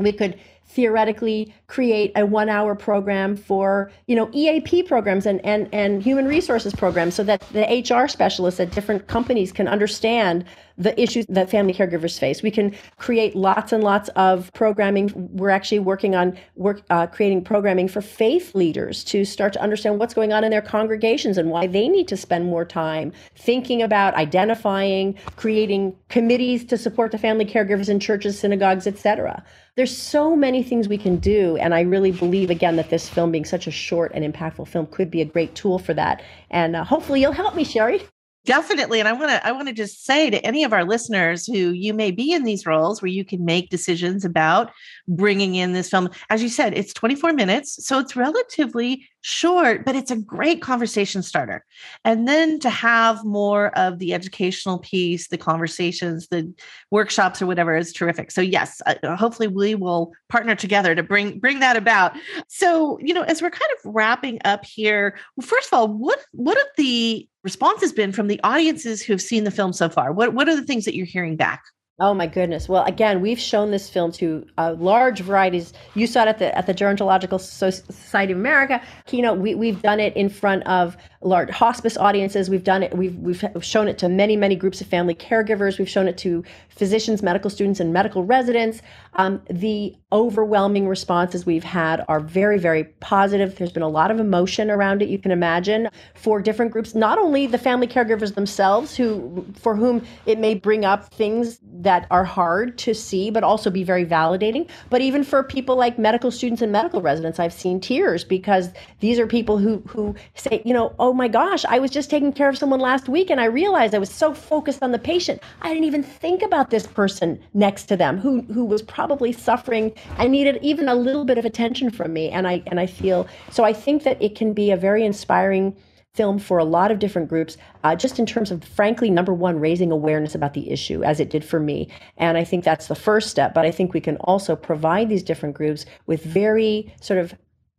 we could theoretically create a one hour program for you know eap programs and, and, and human resources programs so that the hr specialists at different companies can understand the issues that family caregivers face. We can create lots and lots of programming. We're actually working on work uh, creating programming for faith leaders to start to understand what's going on in their congregations and why they need to spend more time thinking about identifying creating committees to support the family caregivers in churches synagogues etc there's so many things we can do and i really believe again that this film being such a short and impactful film could be a great tool for that. And uh, hopefully you'll help me Sherri definitely and i want to i want to just say to any of our listeners who you may be in these roles where you can make decisions about bringing in this film as you said it's 24 minutes so it's relatively short but it's a great conversation starter. And then to have more of the educational piece the conversations the workshops or whatever is terrific. So yes uh, hopefully we will partner together to bring bring that about. So you know as we're kind of wrapping up here well, first of all what what have the response has been from the audiences who have seen the film so far? What what are the things that you're hearing back? Oh my goodness! Well, again, we've shown this film to uh, large varieties. You saw it at the at the Gerontological Society of America keynote. We we've done it in front of large hospice audiences. We've done it. We've we've shown it to many many groups of family caregivers. We've shown it to physicians, medical students, and medical residents. Um, the overwhelming responses we've had are very very positive. There's been a lot of emotion around it. You can imagine for different groups, not only the family caregivers themselves, who for whom it may bring up things that are hard to see, but also be very validating. But even for people like medical students and medical residents, I've seen tears because these are people who who say, you know, oh my gosh, I was just taking care of someone last week and I realized I was so focused on the patient, I didn't even think about this person next to them who who was probably suffering. I needed even a little bit of attention from me, and I and I feel so. I think that it can be a very inspiring film for a lot of different groups, uh, just in terms of, frankly, number one, raising awareness about the issue, as it did for me. And I think that's the first step. But I think we can also provide these different groups with very sort of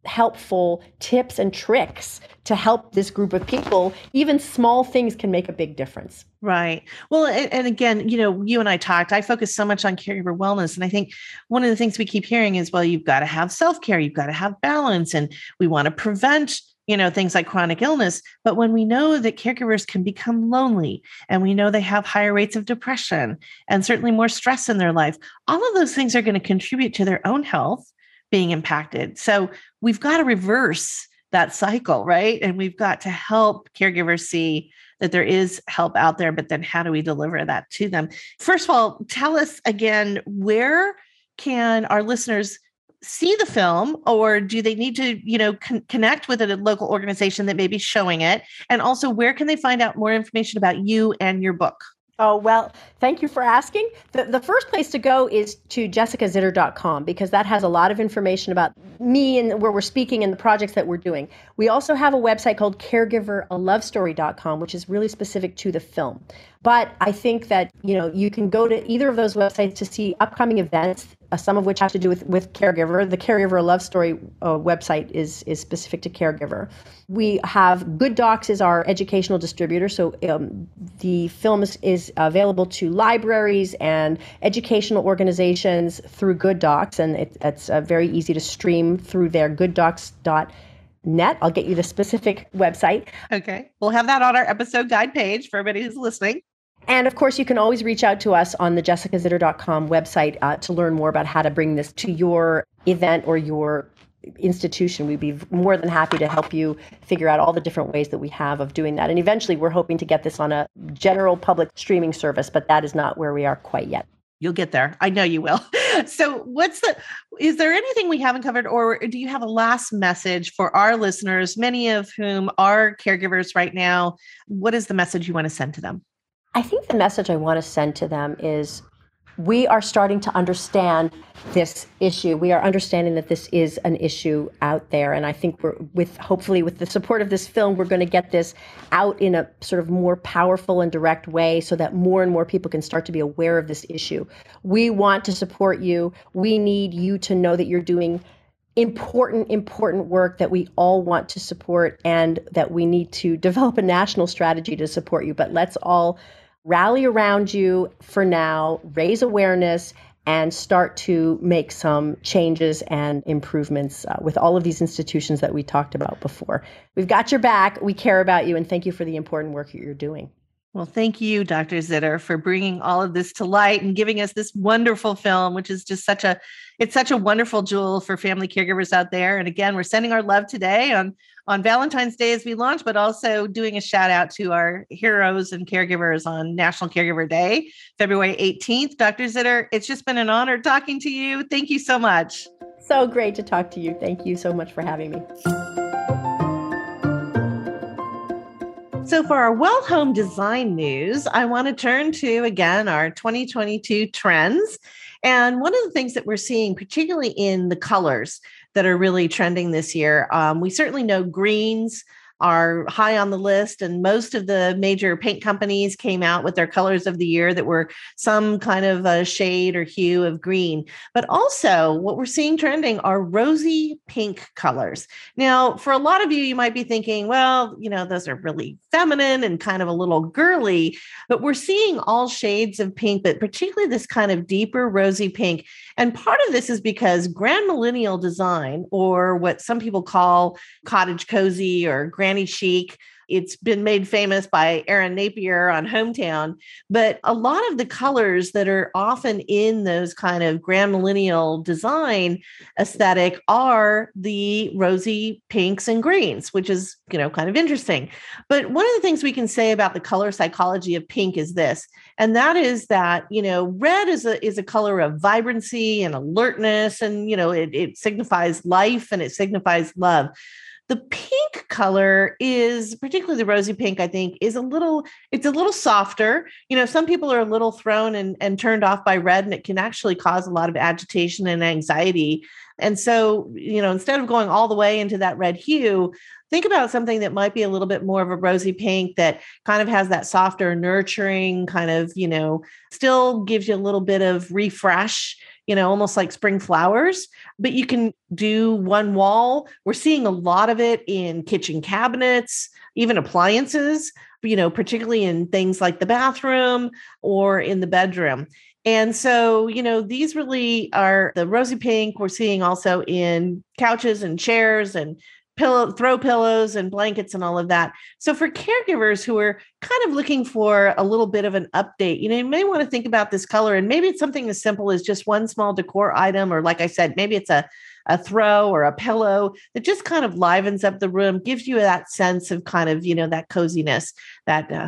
helpful tips and tricks to help this group of people. Even small things can make a big difference. Right. Well and, and, again you know you and i talked i focus so much on caregiver wellness and i think one of the things we keep hearing is well you've got to have self-care you've got to have balance and we want to prevent you know things like chronic illness. But when we know that caregivers can become lonely and we know they have higher rates of depression and certainly more stress in their life all of those things are going to contribute to their own health being impacted. So we've got to reverse that cycle right? And we've got to help caregivers see that there is help out there but then how do we deliver that to them? First of all tell us again where can our listeners see the film or do they need to you know con- connect with a local organization that may be showing it? And also where can they find out more information about you and your book Oh, well, thank you for asking. The, the first place to go is to jessicazitter.com because that has a lot of information about me and where we're speaking and the projects that we're doing. We also have a website called caregiveraLoveStory.com, which is really specific to the film. But I think that, you know, you can go to either of those websites to see upcoming events uh, some of which have to do with, with caregiver. The Caregiver Love Story uh, website is, is specific to caregiver. We have Good Docs is our educational distributor, so um, the film is, is, available to libraries and educational organizations through Good Docs, and it, it's uh, very easy to stream through their Good gooddocs.com net. I'll get you the specific website. Okay. We'll have that on our episode guide page for everybody who's listening. And of course, you can always reach out to us on the jessicazitter.com website uh, to learn more about how to bring this to your event or your institution. We'd be more than happy to help you figure out all the different ways that we have of doing that. And eventually, we're hoping to get this on a general public streaming service, but that is not where we are quite yet. You'll get there. I know you will. So, what's the, is there anything we haven't covered, or do you have a last message for our listeners, many of whom are caregivers right now? What is the message you want to send to them? I think the message I want to send to them is we are starting to understand this issue. We are understanding that this is an issue out there. And I think we're with hopefully with the support of this film, we're going to get this out in a sort of more powerful and direct way so that more and more people can start to be aware of this issue. We want to support you. We need you to know that you're doing important, important work that we all want to support and that we need to develop a national strategy to support you. But let's all rally around you for now, raise awareness, and start to make some changes and improvements uh, with all of these institutions that we talked about before. We've got your back. We care about you, and thank you for the important work that you're doing. Well, thank you, Dr. Zitter, for bringing all of this to light and giving us this wonderful film, which is just such a it's such a wonderful jewel for family caregivers out there. And again, we're sending our love today on on Valentine's Day as we launch, but also doing a shout out to our heroes and caregivers on National Caregiver Day, February 18th. Dr. Zitter, it's just been an honor talking to you. Thank you so much. So great to talk to you. Thank you so much for having me. So, for our well home design news, I want to turn to again our 2022 trends. And one of the things that we're seeing, particularly in the colors that are really trending this year, um, we certainly know greens are high on the list. And most of the major paint companies came out with their colors of the year that were some kind of a shade or hue of green. But also, what we're seeing trending are rosy pink colors. Now, for a lot of you, you might be thinking, well, you know, those are really feminine and kind of a little girly, but we're seeing all shades of pink, but particularly this kind of deeper rosy pink. And part of this is because grand millennial design, or what some people call cottage cozy or granny chic, it's been made famous by Erin Napier on Hometown. But a lot of the colors that are often in those kind of grand millennial design aesthetic are the rosy pinks and greens, which is, you know, kind of interesting. But one of the things we can say about the color psychology of pink is this, and that is that, you know, red is a is a color of vibrancy and alertness, and you know, it, it signifies life and it signifies love. The pink color is particularly the rosy pink, I think, is a little, it's a little softer. You know, some people are a little thrown and, and turned off by red, and it can actually cause a lot of agitation and anxiety. And so, you know, instead of going all the way into that red hue, think about something that might be a little bit more of a rosy pink that kind of has that softer, nurturing kind of, you know, still gives you a little bit of refresh you know, almost like spring flowers, but you can do one wall. We're seeing a lot of it in kitchen cabinets, even appliances, you know, particularly in things like the bathroom or in the bedroom. And so, you know, these really are the rosy pink we're seeing also in couches and chairs and pillow throw pillows and blankets and all of that. So for caregivers who are kind of looking for a little bit of an update, you know, you may want to think about this color and maybe it's something as simple as just one small decor item or like I said, maybe it's a a throw or a pillow that just kind of livens up the room, gives you that sense of kind of, you know, that coziness, that uh,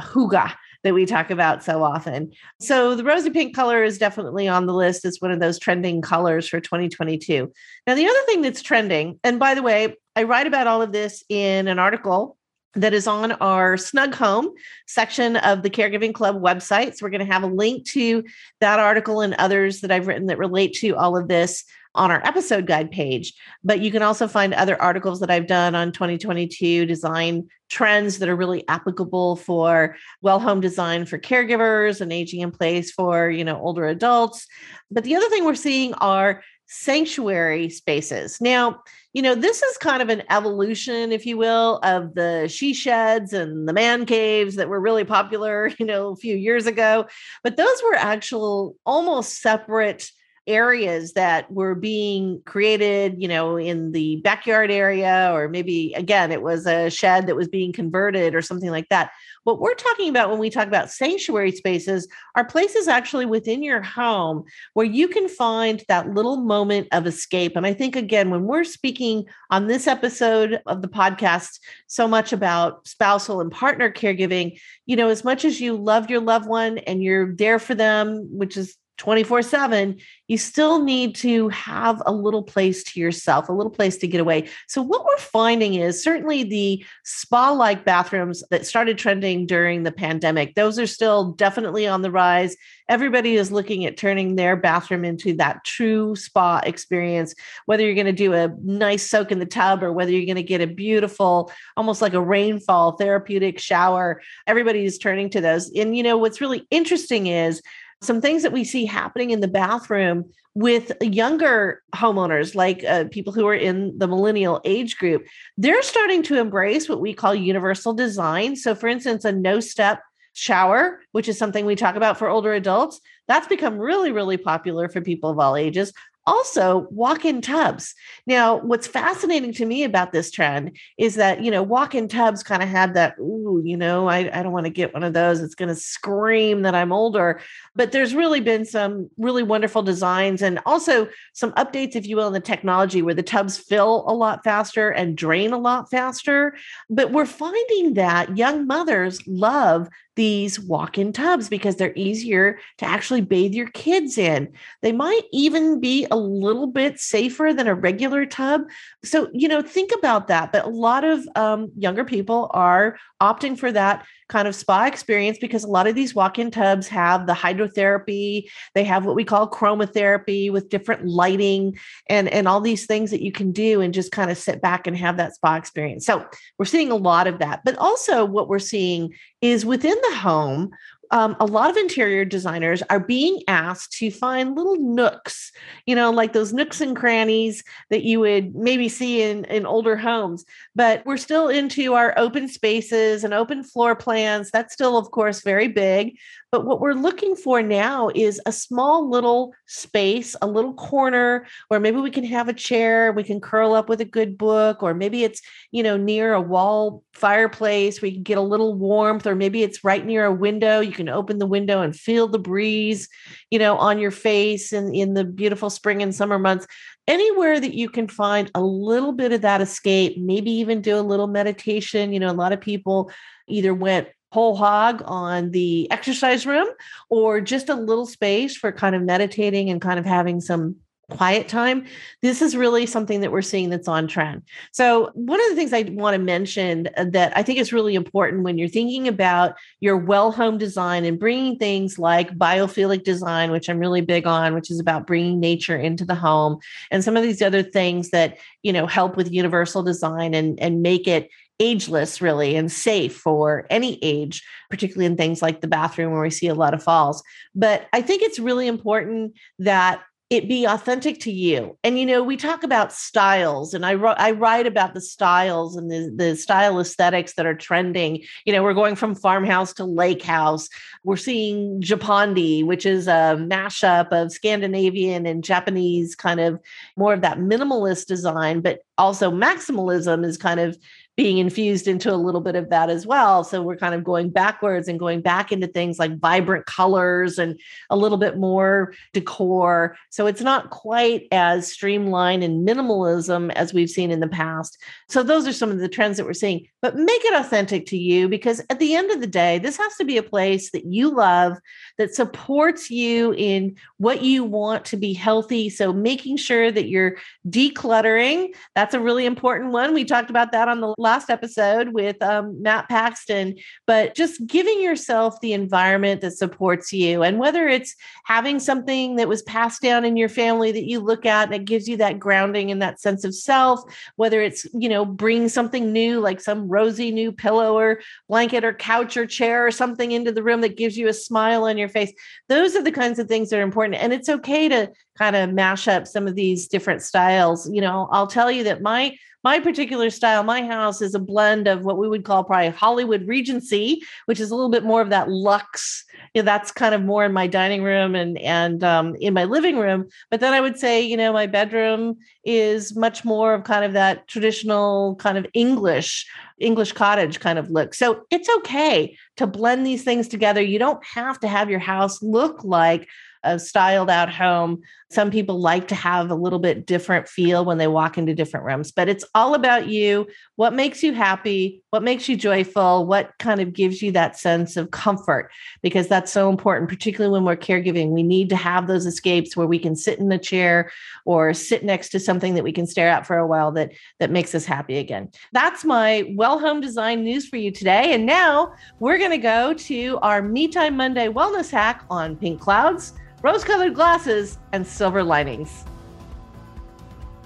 that we talk about so often. So the rosy pink color is definitely on the list It's one of those trending colors for 2022. Now, the other thing that's trending, and by the way, I write about all of this in an article that is on our Snug Home section of the Caregiving Club website. So we're going to have a link to that article and others that I've written that relate to all of this on our episode guide page. But you can also find other articles that I've done on 2022 design trends that are really applicable for well home design for caregivers and aging in place for, you know, older adults. But the other thing we're seeing are sanctuary spaces. Now, you know, this is kind of an evolution, if you will, of the she sheds and the man caves that were really popular, you know, a few years ago. But those were actual almost separate areas that were being created, you know, in the backyard area, or maybe again, it was a shed that was being converted or something like that. What we're talking about when we talk about sanctuary spaces are places actually within your home where you can find that little moment of escape. And I think, again, when we're speaking on this episode of the podcast so much about spousal and partner caregiving, you know, as much as you love your loved one and you're there for them, which is 24 7, you still need to have a little place to yourself, a little place to get away. So, what we're finding is certainly the spa like bathrooms that started trending during the pandemic, those are still definitely on the rise. Everybody is looking at turning their bathroom into that true spa experience, whether you're going to do a nice soak in the tub or whether you're going to get a beautiful, almost like a rainfall therapeutic shower. Everybody is turning to those. And, you know, what's really interesting is, some things that we see happening in the bathroom with younger homeowners, like uh, people who are in the millennial age group, they're starting to embrace what we call universal design. So, for instance, a no step shower, which is something we talk about for older adults, that's become really, really popular for people of all ages also walk-in tubs. Now what's fascinating to me about this trend is that you know walk-in tubs kind of had that ooh you know i, I don't want to get one of those it's going to scream that i'm older. But there's really been some really wonderful designs and also some updates if you will in the technology where the tubs fill a lot faster and drain a lot faster. But we're finding that young mothers love these walk in tubs because they're easier to actually bathe your kids in. They might even be a little bit safer than a regular tub. So, you know, think about that. But a lot of um, younger people are opting for that kind of spa experience because a lot of these walk-in tubs have the hydrotherapy. They have what we call chromotherapy with different lighting and and all these things that you can do and just kind of sit back and have that spa experience. So we're seeing a lot of that. But also what we're seeing is within the home um, a lot of interior designers are being asked to find little nooks, you know, like those nooks and crannies that you would maybe see in, in older homes. But we're still into our open spaces and open floor plans. That's still, of course, very big. But what we're looking for now is a small little space, a little corner where maybe we can have a chair, we can curl up with a good book, or maybe it's, you know, near a wall fireplace where you can get a little warmth, or maybe it's right near a window. You can open the window and feel the breeze, you know, on your face and in the beautiful spring and summer months anywhere that you can find a little bit of that escape, maybe even do a little meditation. You know, a lot of people either went whole hog on the exercise room or just a little space for kind of meditating and kind of having some quiet time. This is really something that we're seeing that's on trend. So one of the things i want to mention that i think is really important when you're thinking about your well home design and bringing things like biophilic design which i'm really big on which is about bringing nature into the home and some of these other things that you know help with universal design and and make it ageless really and safe for any age particularly in things like the bathroom where we see a lot of falls but i think it's really important that it be authentic to you. And you know, we talk about styles, and I I write about the styles and the the style aesthetics that are trending. You know, we're going from farmhouse to lake house. We're seeing Japandi, which is a mashup of Scandinavian and Japanese kind of more of that minimalist design, but also maximalism is kind of being infused into a little bit of that as well. So we're kind of going backwards and going back into things like vibrant colors and a little bit more decor. So it's not quite as streamlined and minimalism as we've seen in the past. So those are some of the trends that we're seeing, but make it authentic to you because at the end of the day, this has to be a place that you love that supports you in what you want to be healthy. So making sure that you're decluttering, that's a really important one. We talked about that on the last episode with um, Matt Paxton, but just giving yourself the environment that supports you. And whether it's having something that was passed down in your family that you look at that gives you that grounding and that sense of self, whether it's, you know, bring something new like some rosy new pillow or blanket or couch or chair or something into the room that gives you a smile on your face. Those are the kinds of things that are important. And it's okay to kind of mash up some of these different styles. You know, I'll tell you that my my particular style, my house is a blend of what we would call probably Hollywood Regency, which is a little bit more of that luxe, you know, that's kind of more in my dining room and and um, in my living room. But then I would say, you know, my bedroom is much more of kind of that traditional kind of English English cottage kind of look. So it's okay to blend these things together. You don't have to have your house look like a styled out home. Some people like to have a little bit different feel when they walk into different rooms, but it's all about you. What makes you happy? What makes you joyful? What kind of gives you that sense of comfort? Because that's so important, particularly when we're caregiving. We need to have those escapes where we can sit in a chair or sit next to something that we can stare at for a while that that makes us happy again. That's my well home design news for you today. And now we're going to go to our Me Time Monday wellness hack on pink clouds rose colored glasses, and silver linings.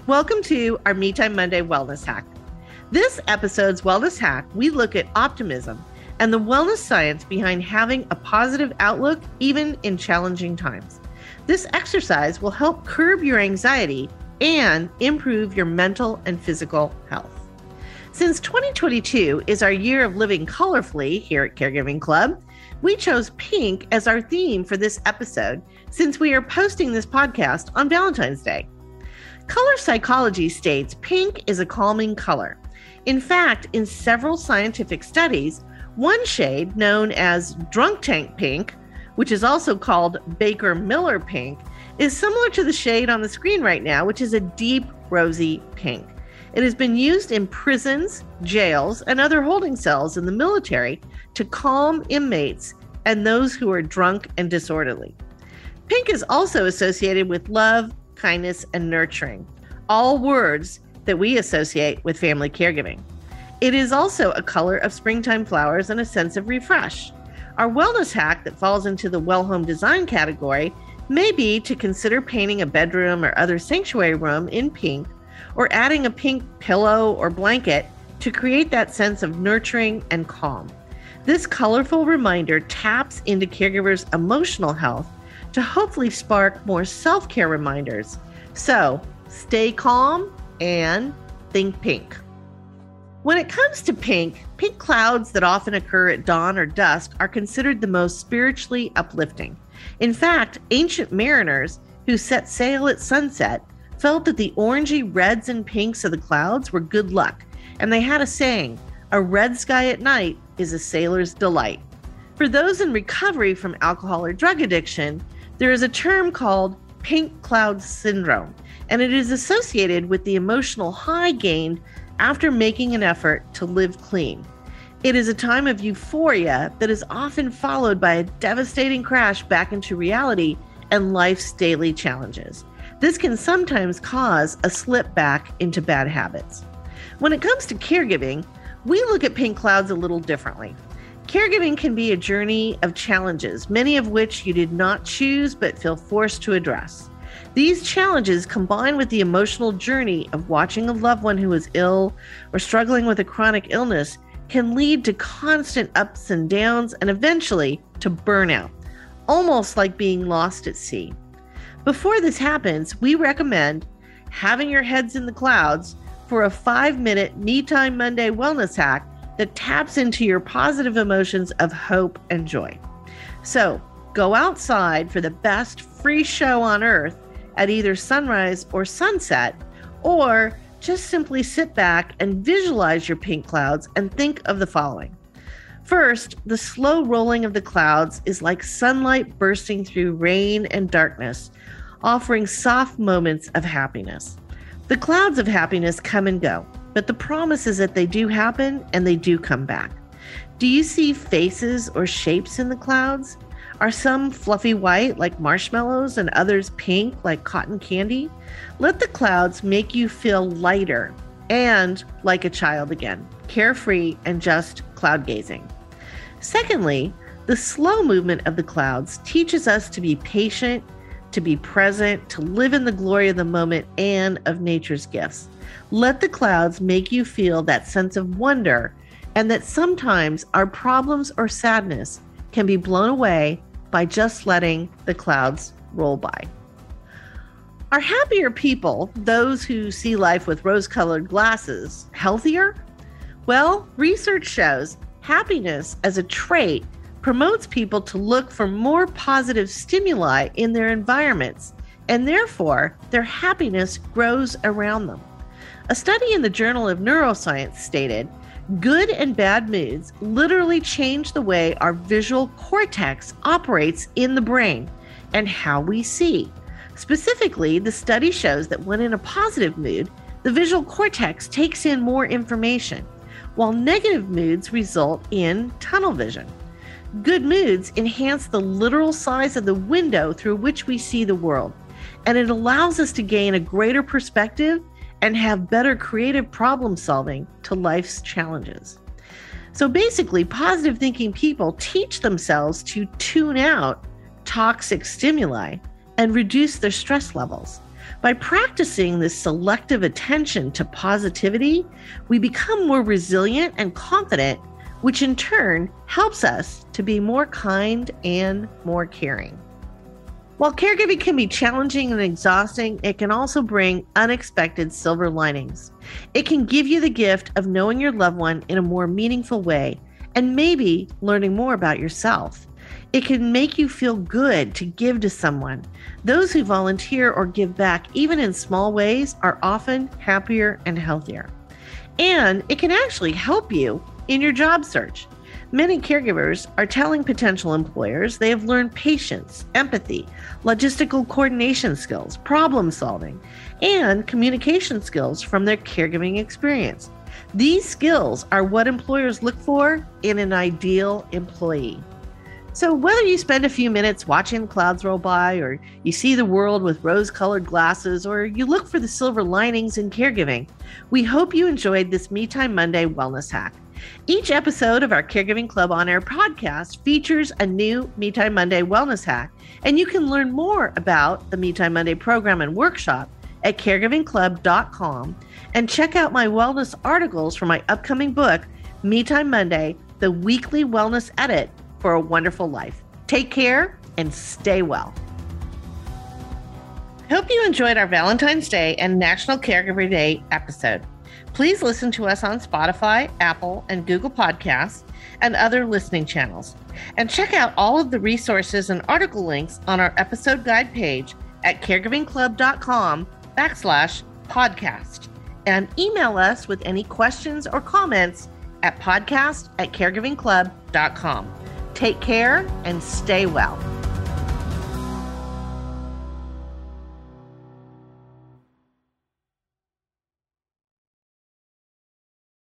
Welcome to our Me Time Monday Wellness Hack. This episode's Wellness Hack, we look at optimism and the wellness science behind having a positive outlook even in challenging times. This exercise will help curb your anxiety and improve your mental and physical health. Since 2022 is our year of living colorfully here at Caregiving Club, we chose pink as our theme for this episode since we are posting this podcast on Valentine's Day. Color psychology states pink is a calming color. In fact, in several scientific studies, one shade known as drunk tank pink, which is also called Baker Miller pink, is similar to the shade on the screen right now, which is a deep rosy pink. It has been used in prisons, jails, and other holding cells in the military to calm inmates and those who are drunk and disorderly. Pink is also associated with love, kindness, and nurturing, all words that we associate with family caregiving. It is also a color of springtime flowers and a sense of refresh. Our wellness hack that falls into the well home design category may be to consider painting a bedroom or other sanctuary room in pink or adding a pink pillow or blanket to create that sense of nurturing and calm. This colorful reminder taps into caregivers' emotional health to hopefully spark more self care reminders. So stay calm and think pink. When it comes to pink, pink clouds that often occur at dawn or dusk are considered the most spiritually uplifting. In fact, ancient mariners who set sail at sunset felt that the orangey reds and pinks of the clouds were good luck, and they had a saying a red sky at night is a sailor's delight. For those in recovery from alcohol or drug addiction, there is a term called pink cloud syndrome, and it is associated with the emotional high gained after making an effort to live clean. It is a time of euphoria that is often followed by a devastating crash back into reality and life's daily challenges. This can sometimes cause a slip back into bad habits. When it comes to caregiving, we look at pink clouds a little differently. Caregiving can be a journey of challenges, many of which you did not choose but feel forced to address. These challenges, combined with the emotional journey of watching a loved one who is ill or struggling with a chronic illness, can lead to constant ups and downs and eventually to burnout, almost like being lost at sea. Before this happens, we recommend having your heads in the clouds for a five minute Me Time Monday wellness hack that taps into your positive emotions of hope and joy. So go outside for the best free show on earth at either sunrise or sunset, or just simply sit back and visualize your pink clouds and think of the following. First, the slow rolling of the clouds is like sunlight bursting through rain and darkness, offering soft moments of happiness. The clouds of happiness come and go, but the promise is that they do happen and they do come back. Do you see faces or shapes in the clouds? Are some fluffy white like marshmallows and others pink like cotton candy? Let the clouds make you feel lighter and like a child again, carefree and just cloud gazing. Secondly, the slow movement of the clouds teaches us to be patient, to be present, to live in the glory of the moment and of nature's gifts. Let the clouds make you feel that sense of wonder and that sometimes our problems or sadness can be blown away by just letting the clouds roll by. Are happier people, those who see life with rose colored glasses, healthier? Well, research shows happiness as a trait promotes people to look for more positive stimuli in their environments, and therefore their happiness grows around them. A study in the Journal of Neuroscience stated good and bad moods literally change the way our visual cortex operates in the brain and how we see. Specifically, the study shows that when in a positive mood, the visual cortex takes in more information, while negative moods result in tunnel vision. Good moods enhance the literal size of the window through which we see the world, and it allows us to gain a greater perspective and have better creative problem solving to life's challenges. So basically, positive thinking people teach themselves to tune out toxic stimuli and reduce their stress levels. By practicing this selective attention to positivity, we become more resilient and confident, which in turn helps us to be more kind and more caring. While caregiving can be challenging and exhausting, it can also bring unexpected silver linings. It can give you the gift of knowing your loved one in a more meaningful way and maybe learning more about yourself. It can make you feel good to give to someone. Those who volunteer or give back, even in small ways, are often happier and healthier. And it can actually help you in your job search. Many caregivers are telling potential employers they have learned patience, empathy, logistical coordination skills, problem solving, and communication skills from their caregiving experience. These skills are what employers look for in an ideal employee. So, whether you spend a few minutes watching clouds roll by, or you see the world with rose colored glasses, or you look for the silver linings in caregiving, we hope you enjoyed this Me Time Monday wellness hack. Each episode of our Caregiving Club on Air podcast features a new Me Time Monday wellness hack, and you can learn more about the Me Time Monday program and workshop at caregivingclub.com and check out my wellness articles for my upcoming book, Me Time Monday, the weekly wellness edit for a wonderful life. Take care and stay well. Hope you enjoyed our Valentine's Day and National Caregiver Day episode. Please listen to us on Spotify, Apple, and Google Podcasts and other listening channels. And check out all of the resources and article links on our episode guide page at caregivingclub.com backslash podcast. And email us with any questions or comments at podcast at caregivingclub.com. Take care and stay well.